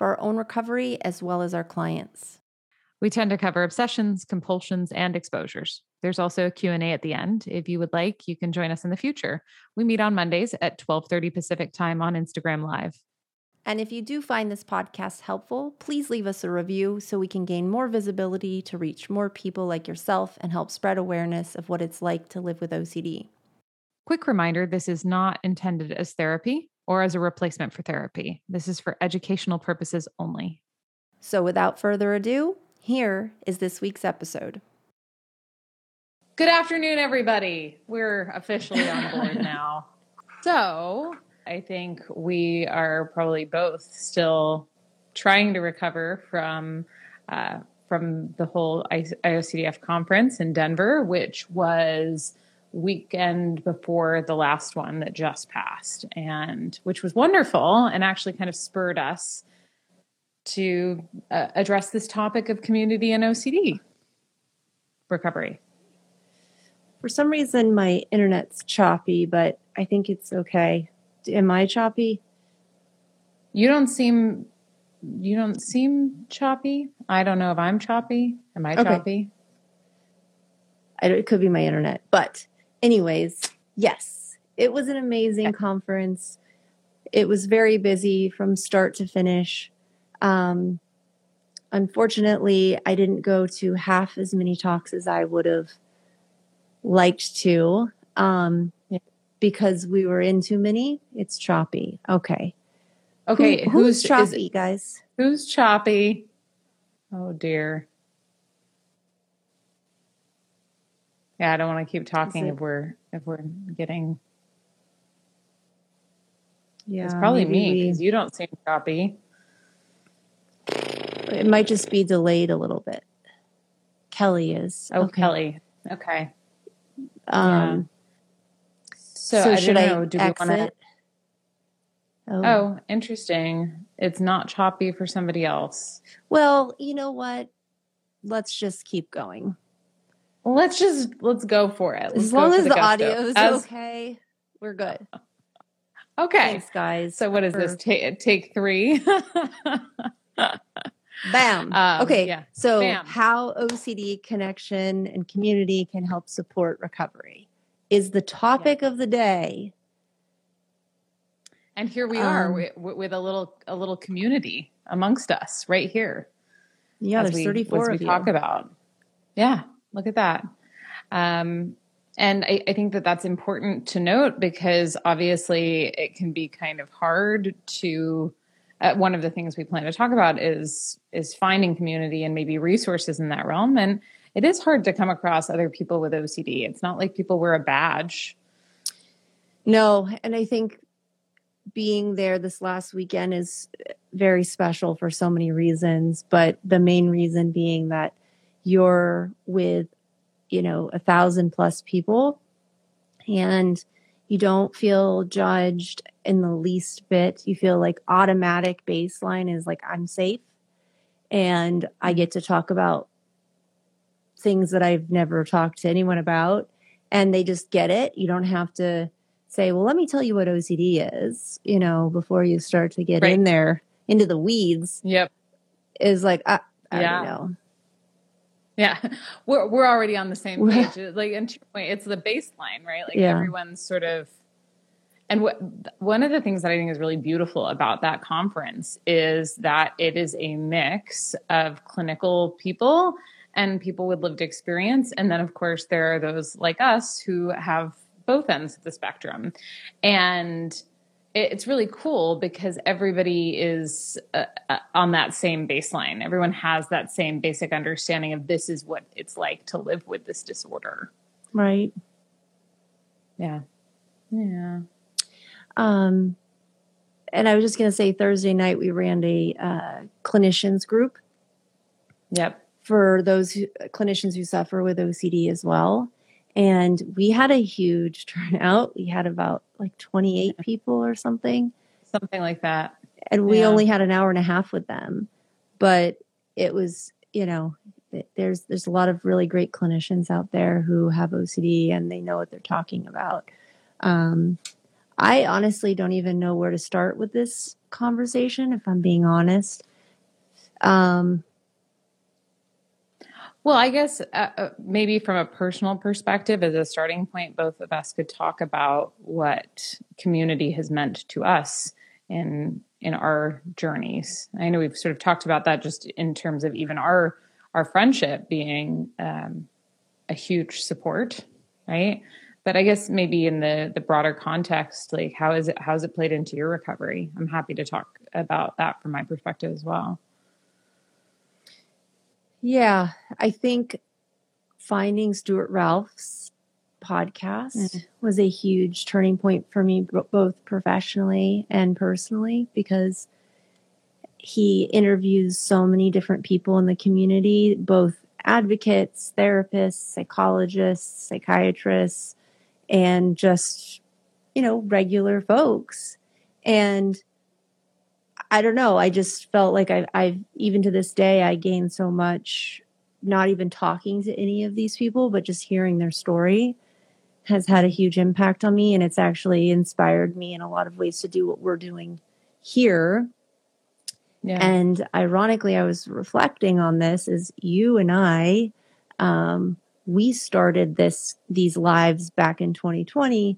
for our own recovery as well as our clients. We tend to cover obsessions, compulsions, and exposures. There's also a Q&A at the end. If you would like, you can join us in the future. We meet on Mondays at 12:30 Pacific Time on Instagram Live. And if you do find this podcast helpful, please leave us a review so we can gain more visibility to reach more people like yourself and help spread awareness of what it's like to live with OCD. Quick reminder this is not intended as therapy or as a replacement for therapy. This is for educational purposes only. So without further ado, here is this week's episode. Good afternoon, everybody. We're officially on board now. So, I think we are probably both still trying to recover from uh, from the whole IOCDF conference in Denver, which was weekend before the last one that just passed, and which was wonderful and actually kind of spurred us to uh, address this topic of community and OCD recovery. For some reason, my internet's choppy, but I think it's okay. Am I choppy? You don't seem you don't seem choppy. I don't know if I'm choppy. Am I okay. choppy? I it could be my internet, but anyways, yes, it was an amazing okay. conference. It was very busy from start to finish. Um, unfortunately, I didn't go to half as many talks as I would have liked to. Um, because we were in too many. It's choppy. Okay. Okay. Who, who's, who's choppy, guys? Who's choppy? Oh dear. Yeah, I don't want to keep talking if we're if we're getting. Yeah, it's probably me because you don't seem choppy. It might just be delayed a little bit. Kelly is. Oh, okay. Kelly. Okay. Um, so, so I should know, I do exit? We wanna... oh. oh, interesting. It's not choppy for somebody else. Well, you know what? Let's just keep going. Let's just let's go for it. Let's as long as the, the audio is as... okay, we're good. Okay, thanks, guys. So what is for... this? Take take three. Bam. Um, okay. Yeah. So Bam. how OCD connection and community can help support recovery is the topic yeah. of the day. And here we um, are with, with, a little a little community amongst us right here. Yeah, there's we, 34 as we talk about. Yeah, look at that. Um, and I, I, think that that's important to note because obviously it can be kind of hard to. Uh, one of the things we plan to talk about is is finding community and maybe resources in that realm. And it is hard to come across other people with OCD. It's not like people wear a badge. No, and I think being there this last weekend is very special for so many reasons, but the main reason being that you're with, you know, a thousand plus people and you don't feel judged in the least bit. You feel like automatic baseline is like, I'm safe. And I mm-hmm. get to talk about things that I've never talked to anyone about and they just get it. You don't have to say, well, let me tell you what OCD is, you know, before you start to get right. in there into the weeds. Yep. Is like, I, I yeah. don't know. Yeah. We're, we're already on the same page. like, and it's the baseline, right? Like yeah. everyone's sort of, and what, one of the things that I think is really beautiful about that conference is that it is a mix of clinical people and people with lived experience. And then, of course, there are those like us who have both ends of the spectrum. And it's really cool because everybody is uh, uh, on that same baseline. Everyone has that same basic understanding of this is what it's like to live with this disorder. Right. Yeah. Yeah. Um, and I was just going to say Thursday night we ran a uh, clinicians group Yep. For those who, clinicians who suffer with OCD as well. And we had a huge turnout. We had about like 28 people or something. Something like that. And we yeah. only had an hour and a half with them. But it was, you know, there's there's a lot of really great clinicians out there who have OCD and they know what they're talking about. Um, I honestly don't even know where to start with this conversation, if I'm being honest. Um, well, I guess uh, uh, maybe from a personal perspective, as a starting point, both of us could talk about what community has meant to us in in our journeys. I know we've sort of talked about that just in terms of even our our friendship being um, a huge support, right? but I guess maybe in the the broader context, like how is it how has it played into your recovery? I'm happy to talk about that from my perspective as well. Yeah, I think finding Stuart Ralph's podcast mm. was a huge turning point for me, both professionally and personally, because he interviews so many different people in the community, both advocates, therapists, psychologists, psychiatrists, and just, you know, regular folks. And I don't know, I just felt like I, I've, even to this day, I gained so much, not even talking to any of these people, but just hearing their story has had a huge impact on me. And it's actually inspired me in a lot of ways to do what we're doing here. Yeah. And ironically, I was reflecting on this as you and I, um, we started this these lives back in 2020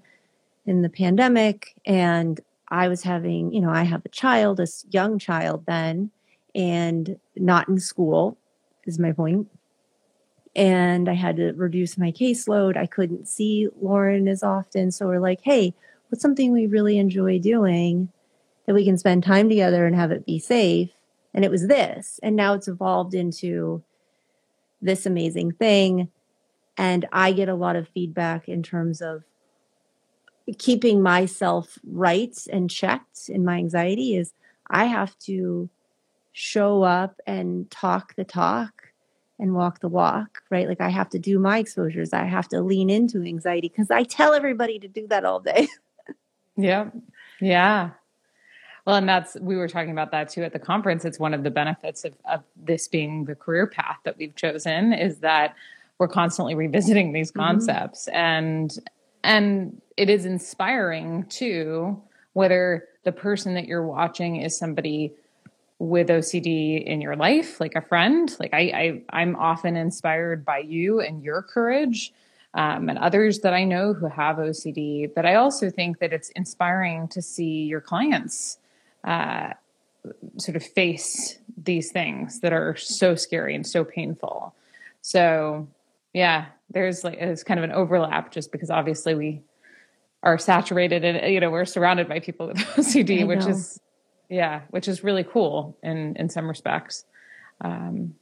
in the pandemic and I was having, you know, I have a child, a young child then, and not in school is my point. And I had to reduce my caseload. I couldn't see Lauren as often. So we're like, hey, what's something we really enjoy doing that we can spend time together and have it be safe? And it was this. And now it's evolved into this amazing thing and I get a lot of feedback in terms of keeping myself right and checked in my anxiety is I have to show up and talk the talk and walk the walk, right? Like I have to do my exposures. I have to lean into anxiety because I tell everybody to do that all day. yeah. Yeah. Well, and that's, we were talking about that too at the conference. It's one of the benefits of, of this being the career path that we've chosen is that we're constantly revisiting these mm-hmm. concepts mm-hmm. and and it is inspiring too whether the person that you're watching is somebody with OCD in your life, like a friend. Like I, I am often inspired by you and your courage, um, and others that I know who have OCD. But I also think that it's inspiring to see your clients uh, sort of face these things that are so scary and so painful. So yeah, there's like it's kind of an overlap just because obviously we are saturated and you know we're surrounded by people with OCD, which is yeah, which is really cool in in some respects. Um,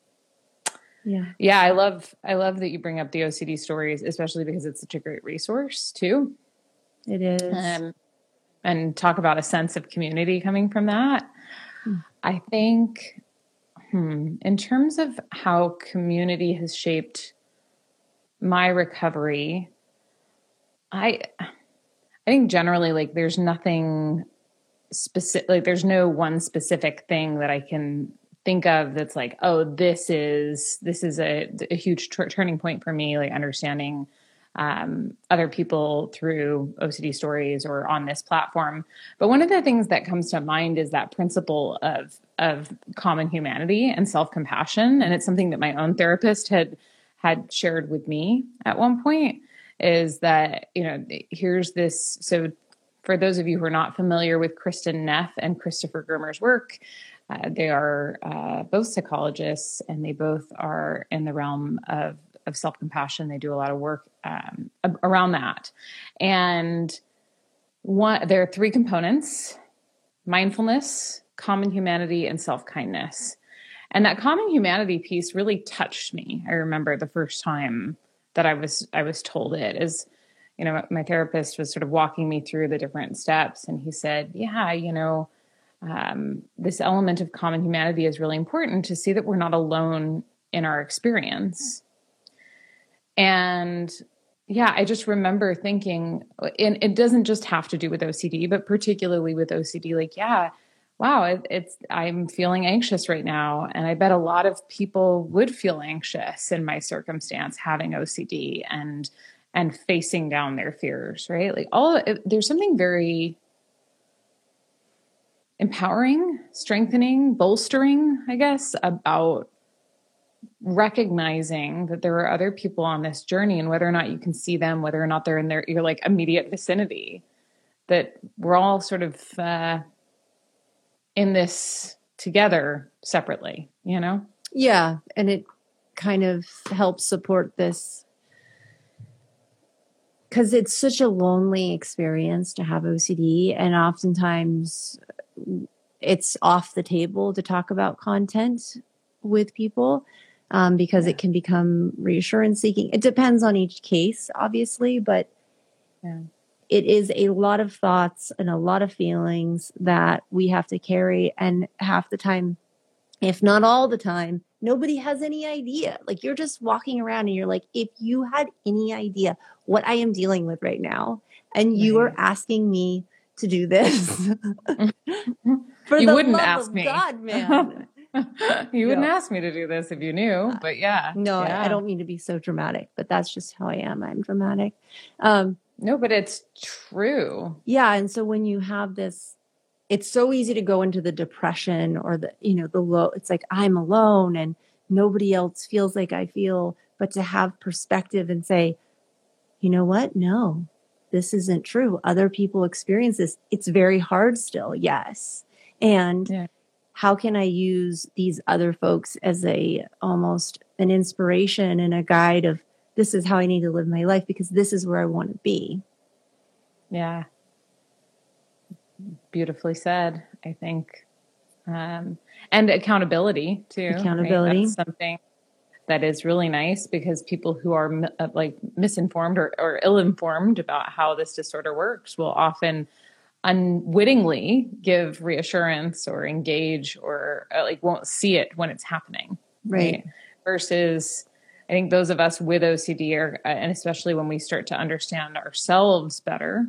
yeah, yeah, I love I love that you bring up the OCD stories, especially because it's such a great resource too. It is, um, and talk about a sense of community coming from that. Hmm. I think, hmm, in terms of how community has shaped my recovery, I I think generally like there's nothing specific like there's no one specific thing that I can think of that's like oh this is this is a, a huge t- turning point for me like understanding um, other people through OCD stories or on this platform. But one of the things that comes to mind is that principle of of common humanity and self compassion, and it's something that my own therapist had had shared with me at one point is that, you know, here's this. So, for those of you who are not familiar with Kristin Neff and Christopher Germer's work, uh, they are uh, both psychologists and they both are in the realm of, of self compassion. They do a lot of work um, around that. And one, there are three components mindfulness, common humanity, and self kindness. And that common humanity piece really touched me. I remember the first time that I was I was told it is you know my therapist was sort of walking me through the different steps and he said yeah you know um, this element of common humanity is really important to see that we're not alone in our experience. And yeah, I just remember thinking, and it doesn't just have to do with OCD, but particularly with OCD, like, yeah, wow, it, it's, I'm feeling anxious right now. And I bet a lot of people would feel anxious in my circumstance having OCD and, and facing down their fears, right? Like, all, there's something very empowering, strengthening, bolstering, I guess, about recognizing that there are other people on this journey and whether or not you can see them whether or not they're in their your like immediate vicinity that we're all sort of uh, in this together separately you know yeah and it kind of helps support this because it's such a lonely experience to have ocd and oftentimes it's off the table to talk about content with people um, because yeah. it can become reassurance seeking. It depends on each case, obviously, but yeah. It is a lot of thoughts and a lot of feelings that we have to carry. And half the time, if not all the time, nobody has any idea. Like you're just walking around and you're like, if you had any idea what I am dealing with right now, and you are asking me to do this. For you wouldn't ask me. God, man. you wouldn't ask me to do this if you knew, uh, but yeah. No, yeah. I don't mean to be so dramatic, but that's just how I am. I'm dramatic. Um, no, but it's true. Yeah. And so when you have this, it's so easy to go into the depression or the, you know, the low, it's like I'm alone and nobody else feels like I feel, but to have perspective and say, you know what? No, this isn't true. Other people experience this. It's very hard still. Yes. And yeah how can I use these other folks as a almost an inspiration and a guide of this is how I need to live my life because this is where I want to be. Yeah. Beautifully said, I think. Um, and accountability too. Accountability. Right? something that is really nice because people who are uh, like misinformed or, or ill-informed about how this disorder works will often unwittingly give reassurance or engage or uh, like won't see it when it's happening right, right? versus i think those of us with ocd are uh, and especially when we start to understand ourselves better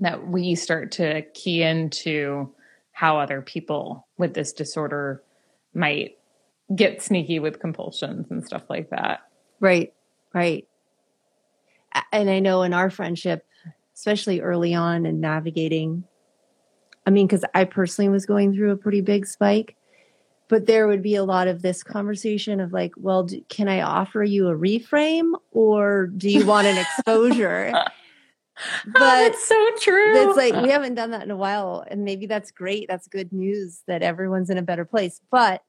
that we start to key into how other people with this disorder might get sneaky with compulsions and stuff like that right right and i know in our friendship especially early on and navigating. I mean, because I personally was going through a pretty big spike, but there would be a lot of this conversation of like, well, do, can I offer you a reframe or do you want an exposure? Oh, but oh, that's so true. It's like we haven't done that in a while, and maybe that's great. That's good news that everyone's in a better place. But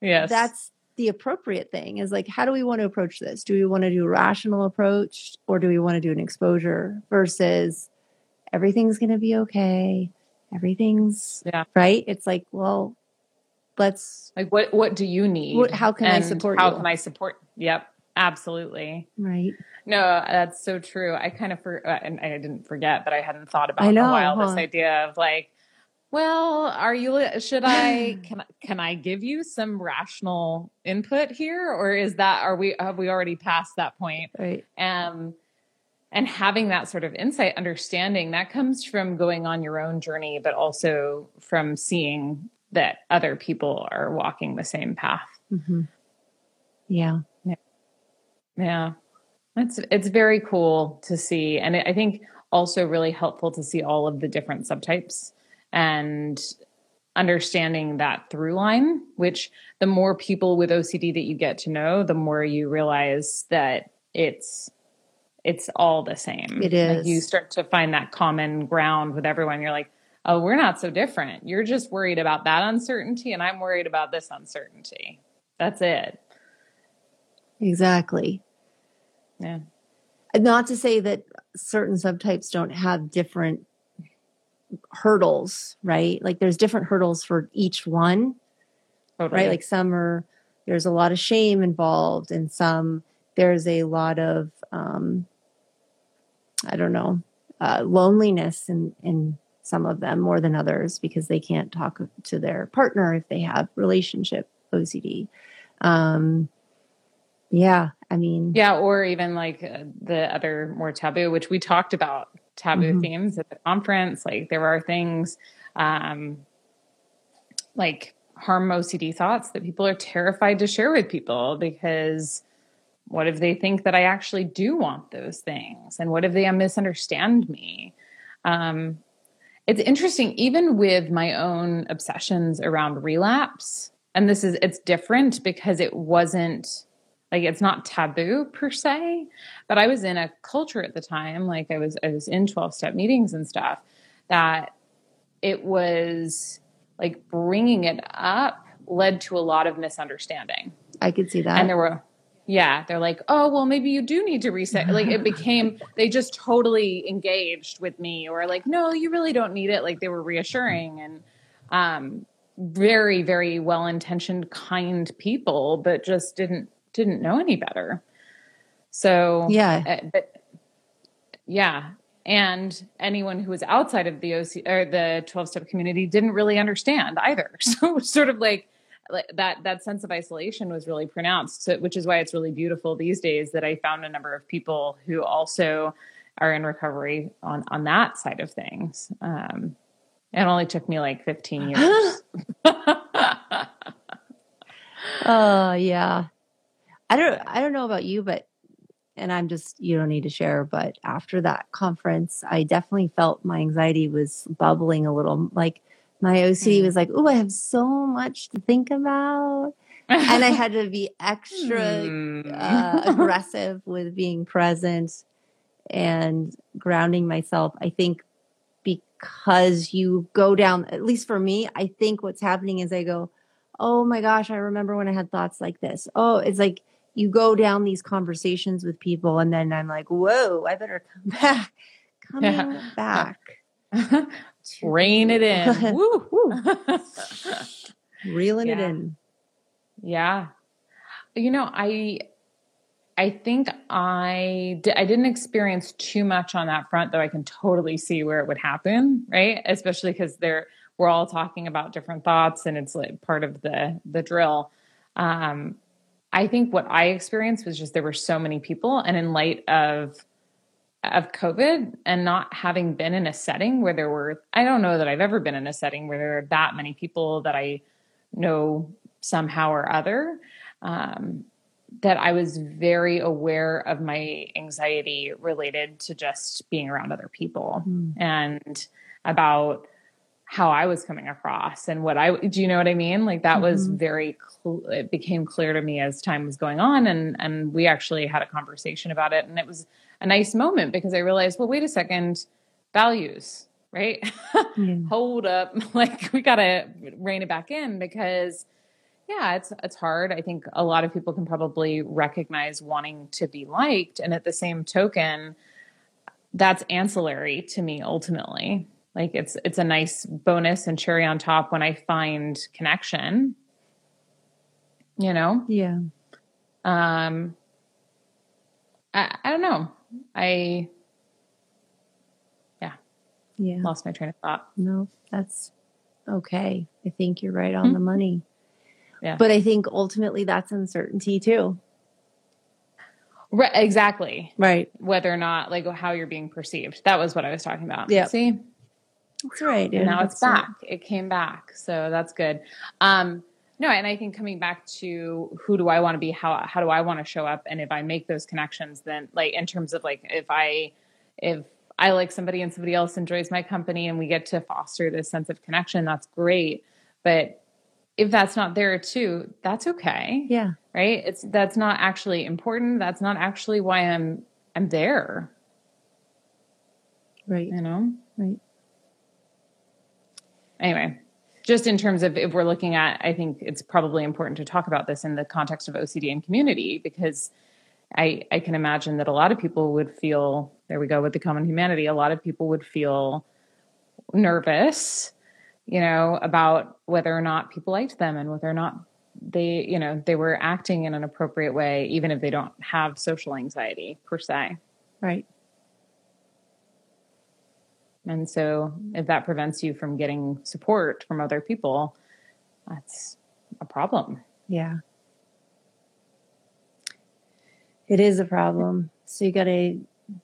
yes, that's the appropriate thing is like how do we want to approach this do we want to do a rational approach or do we want to do an exposure versus everything's going to be okay everything's yeah right it's like well let's like what what do you need what, how can i support how you? can i support yep absolutely right no that's so true i kind of for uh, and i didn't forget but i hadn't thought about I know, in a while huh? this idea of like well, are you should I can can I give you some rational input here or is that are we have we already passed that point? Right. Um and having that sort of insight understanding that comes from going on your own journey but also from seeing that other people are walking the same path. Mm-hmm. Yeah. Yeah. Yeah. It's it's very cool to see and I think also really helpful to see all of the different subtypes and understanding that through line, which the more people with OCD that you get to know, the more you realize that it's it's all the same. It is. Like you start to find that common ground with everyone. You're like, oh, we're not so different. You're just worried about that uncertainty, and I'm worried about this uncertainty. That's it. Exactly. Yeah. Not to say that certain subtypes don't have different hurdles, right? Like there's different hurdles for each one, totally. right? Like some are, there's a lot of shame involved, and some there's a lot of, um, I don't know, uh, loneliness and, in some of them more than others because they can't talk to their partner if they have relationship OCD. Um, yeah, I mean, yeah, or even like uh, the other more taboo, which we talked about taboo mm-hmm. themes at the conference. Like there are things um, like harm OCD thoughts that people are terrified to share with people because what if they think that I actually do want those things? And what if they misunderstand me? Um, it's interesting, even with my own obsessions around relapse, and this is, it's different because it wasn't like it's not taboo per se, but I was in a culture at the time, like I was, I was in 12 step meetings and stuff that it was like bringing it up led to a lot of misunderstanding. I could see that. And there were, yeah, they're like, oh, well, maybe you do need to reset. Like it became, they just totally engaged with me or like, no, you really don't need it. Like they were reassuring and, um, very, very well intentioned, kind people, but just didn't, didn't know any better. So, yeah, uh, but yeah. And anyone who was outside of the OC or the 12 step community didn't really understand either. So sort of like, that that sense of isolation was really pronounced. So, which is why it's really beautiful these days that i found a number of people who also are in recovery on on that side of things. Um, it only took me like 15 years. Oh uh, yeah. I don't i don't know about you but and i'm just you don't need to share but after that conference i definitely felt my anxiety was bubbling a little. Like my OCD mm. was like, oh, I have so much to think about. and I had to be extra mm. uh, aggressive with being present and grounding myself. I think because you go down, at least for me, I think what's happening is I go, oh my gosh, I remember when I had thoughts like this. Oh, it's like you go down these conversations with people, and then I'm like, whoa, I better come back. Coming yeah. back. Rein it in. woo, woo. Reeling yeah. it in. Yeah. You know, I I think I di- I didn't experience too much on that front, though. I can totally see where it would happen, right? Especially because they're we're all talking about different thoughts, and it's like part of the the drill. Um, I think what I experienced was just there were so many people, and in light of of COVID and not having been in a setting where there were, I don't know that I've ever been in a setting where there are that many people that I know somehow or other. Um, that I was very aware of my anxiety related to just being around other people mm. and about how I was coming across and what I do you know what I mean? Like that mm-hmm. was very cl- it became clear to me as time was going on and and we actually had a conversation about it and it was a nice moment because I realized, well, wait a second, values, right? Mm. Hold up, like we got to rein it back in because yeah, it's it's hard. I think a lot of people can probably recognize wanting to be liked and at the same token that's ancillary to me ultimately. Like it's it's a nice bonus and cherry on top when I find connection. You know? Yeah. Um I, I don't know. I, yeah, yeah, lost my train of thought. No, that's okay. I think you're right on mm-hmm. the money. Yeah. But I think ultimately that's uncertainty too. Right, exactly. Right. Whether or not, like, how you're being perceived. That was what I was talking about. Yeah. See? That's right. Yeah, now it's back. Right. It came back. So that's good. Um, no and i think coming back to who do i want to be how how do i want to show up and if i make those connections then like in terms of like if i if i like somebody and somebody else enjoys my company and we get to foster this sense of connection that's great. But if that's not there too that's okay. Yeah. Right? It's that's not actually important. That's not actually why i'm i'm there. Right. You know? Right. Anyway just in terms of if we're looking at, I think it's probably important to talk about this in the context of OCD and community because I, I can imagine that a lot of people would feel, there we go with the common humanity, a lot of people would feel nervous, you know, about whether or not people liked them and whether or not they, you know, they were acting in an appropriate way, even if they don't have social anxiety per se. Right. And so if that prevents you from getting support from other people, that's a problem. Yeah. It is a problem. So you got to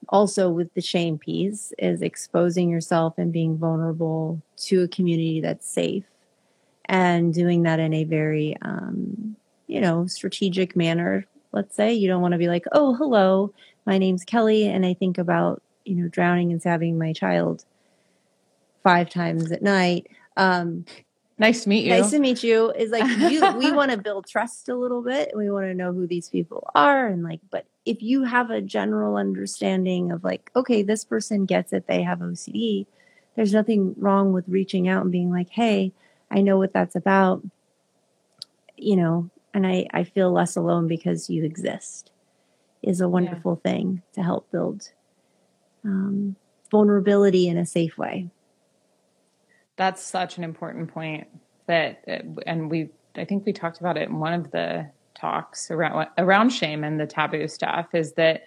also with the shame piece is exposing yourself and being vulnerable to a community that's safe and doing that in a very um, you know strategic manner let's say you don't want to be like oh hello my name's kelly and i think about you know drowning and stabbing my child five times at night. Um, nice to meet you. nice to meet you. Is like you, we want to build trust a little bit. We want to know who these people are and like but if you have a general understanding of like okay this person gets it they have ocd there's nothing wrong with reaching out and being like hey i know what that's about you know and i i feel less alone because you exist is a wonderful yeah. thing to help build um, vulnerability in a safe way. That's such an important point that and we i think we talked about it in one of the talks around around shame and the taboo stuff is that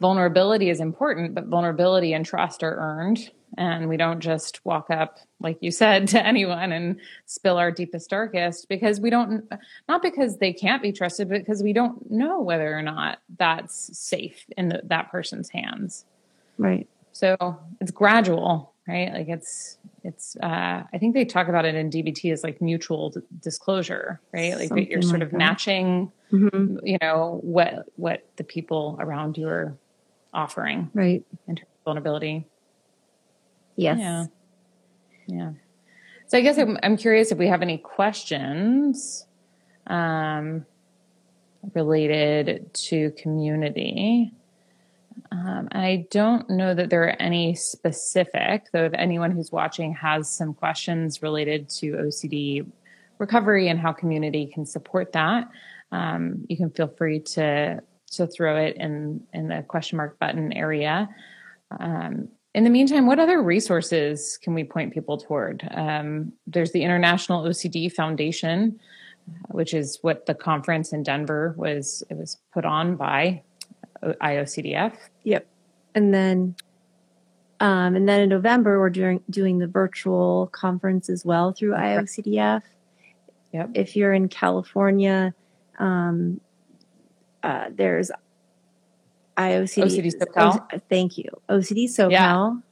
vulnerability is important but vulnerability and trust are earned. And we don't just walk up like you said to anyone and spill our deepest darkest because we don't not because they can't be trusted but because we don't know whether or not that's safe in the, that person's hands right. So it's gradual right? Like it's it's uh, i think they talk about it in dbt as like mutual d- disclosure right? Like Something you're sort like of that. matching mm-hmm. you know what what the people around you are offering right. in terms of vulnerability. Yes. Yeah. Yeah. So i guess i'm, I'm curious if we have any questions um, related to community um, I don't know that there are any specific, though, if anyone who's watching has some questions related to OCD recovery and how community can support that, um, you can feel free to to throw it in in the question mark button area. Um, in the meantime, what other resources can we point people toward? Um, there's the International OCD Foundation, which is what the conference in Denver was. It was put on by IOCDF. Yep. And then um, and then in November, we're doing doing the virtual conference as well through IOCDF. Yep. If you're in California, um, uh, there's IOCD. OCD SoCal. O- thank you. OCD SoCal.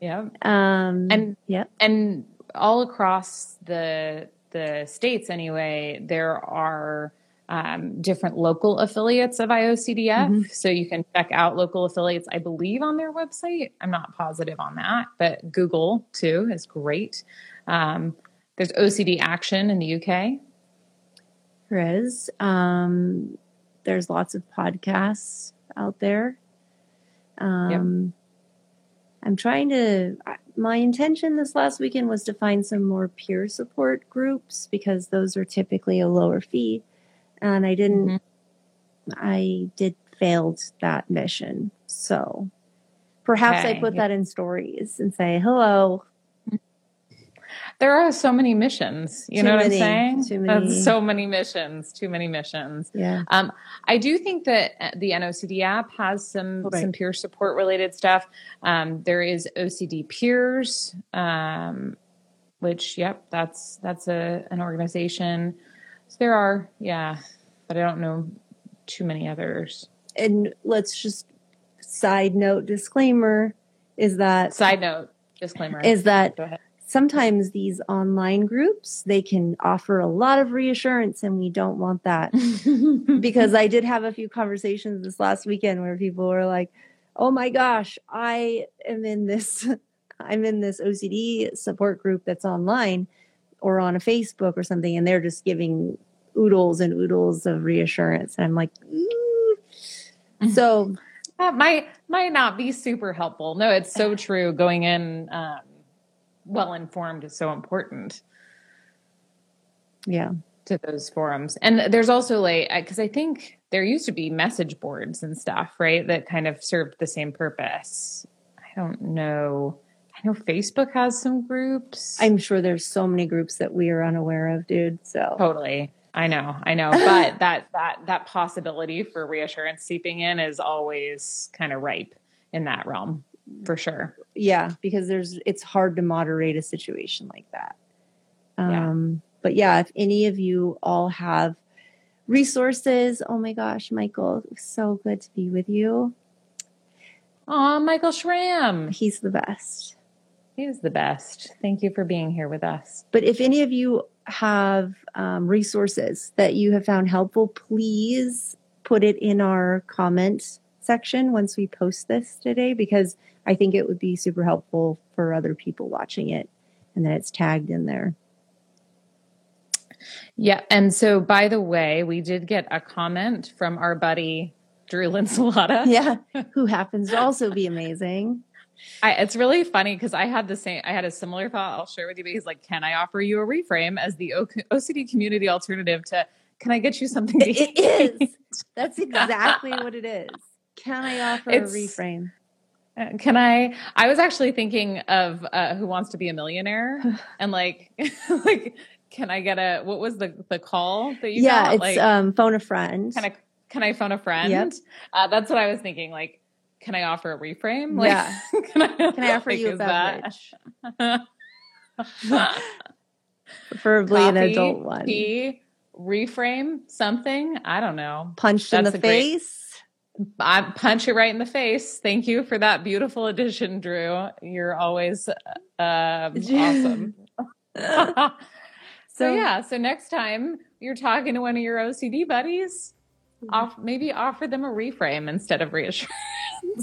Yeah. yeah. Um, and yeah. And all across the the states, anyway, there are um, different local affiliates of IOCDF. Mm-hmm. So you can check out local affiliates, I believe, on their website. I'm not positive on that, but Google too is great. Um, there's OCD Action in the UK. There is. Um, there's lots of podcasts out there. Um, yep. I'm trying to. My intention this last weekend was to find some more peer support groups because those are typically a lower fee and I didn't. Mm-hmm. I did failed that mission, so perhaps okay. I put that in stories and say hello. There are so many missions. You too know many, what I'm saying? Too many. That's so many missions. Too many missions. Yeah. Um, I do think that uh, the NOCD app has some right. some peer support related stuff. Um, there is OCD Peers, um, which yep, that's that's a an organization. So there are, yeah, but I don't know too many others. And let's just side note disclaimer is that side note disclaimer. is that sometimes these online groups they can offer a lot of reassurance and we don't want that. Because i did have a few conversations this last weekend where people were like oh my gosh i am in this i'm in this ocd support group that's online or on a Facebook or something, and they're just giving oodles and oodles of reassurance. And I'm like, mm. so that might might not be super helpful. No, it's so true. Going in um, well informed is so important. Yeah, to those forums, and there's also like because I think there used to be message boards and stuff, right? That kind of served the same purpose. I don't know I know Facebook has some groups. I'm sure there's so many groups that we are unaware of, dude. So totally. I know, I know, but that that that possibility for reassurance seeping in is always kind of ripe in that realm, for sure. Yeah, because there's it's hard to moderate a situation like that. Um, yeah. But yeah, if any of you all have resources. Oh my gosh, Michael, so good to be with you. Oh, Michael Schramm. He's the best. He is the best. Thank you for being here with us. But if any of you have um, resources that you have found helpful, please put it in our comment section once we post this today because I think it would be super helpful for other people watching it and that it's tagged in there. Yeah. And so, by the way, we did get a comment from our buddy Drew Linsalata. Yeah. Who happens to also be amazing. I, it's really funny because I had the same, I had a similar thought. I'll share with you. But he's like, "Can I offer you a reframe as the o- OCD community alternative to? Can I get you something? To it eat? is. That's exactly what it is. Can I offer it's, a reframe? Uh, can I? I was actually thinking of uh, Who Wants to Be a Millionaire, and like, like, can I get a? What was the the call that you? Yeah, got? it's like, um, phone a friend. Can I? Can I phone a friend? Yep. Uh, that's what I was thinking. Like, can I offer a reframe? Like, yeah. can, I, can I offer like, you a beverage? Preferably Coffee, an adult one. Tea, reframe something. I don't know. Punched That's in the face. Great, I punch it right in the face. Thank you for that beautiful addition, Drew. You're always uh, awesome. so, so yeah. So next time you're talking to one of your OCD buddies, off, maybe offer them a reframe instead of reassurance.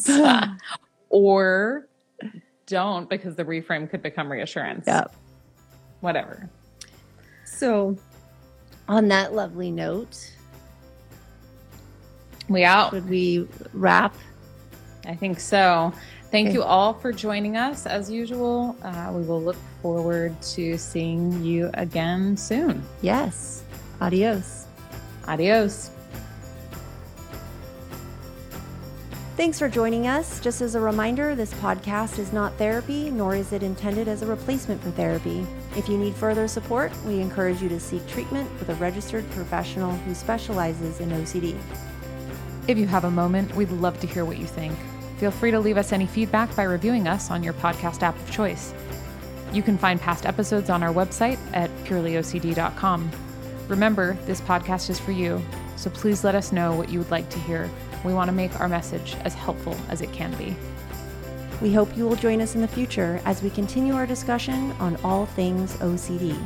or don't because the reframe could become reassurance. Yep. Whatever. So, on that lovely note, we out. Should we wrap? I think so. Thank okay. you all for joining us as usual. Uh, we will look forward to seeing you again soon. Yes. Adios. Adios. Thanks for joining us. Just as a reminder, this podcast is not therapy, nor is it intended as a replacement for therapy. If you need further support, we encourage you to seek treatment with a registered professional who specializes in OCD. If you have a moment, we'd love to hear what you think. Feel free to leave us any feedback by reviewing us on your podcast app of choice. You can find past episodes on our website at purelyocd.com. Remember, this podcast is for you, so please let us know what you would like to hear we want to make our message as helpful as it can be. We hope you will join us in the future as we continue our discussion on all things OCD.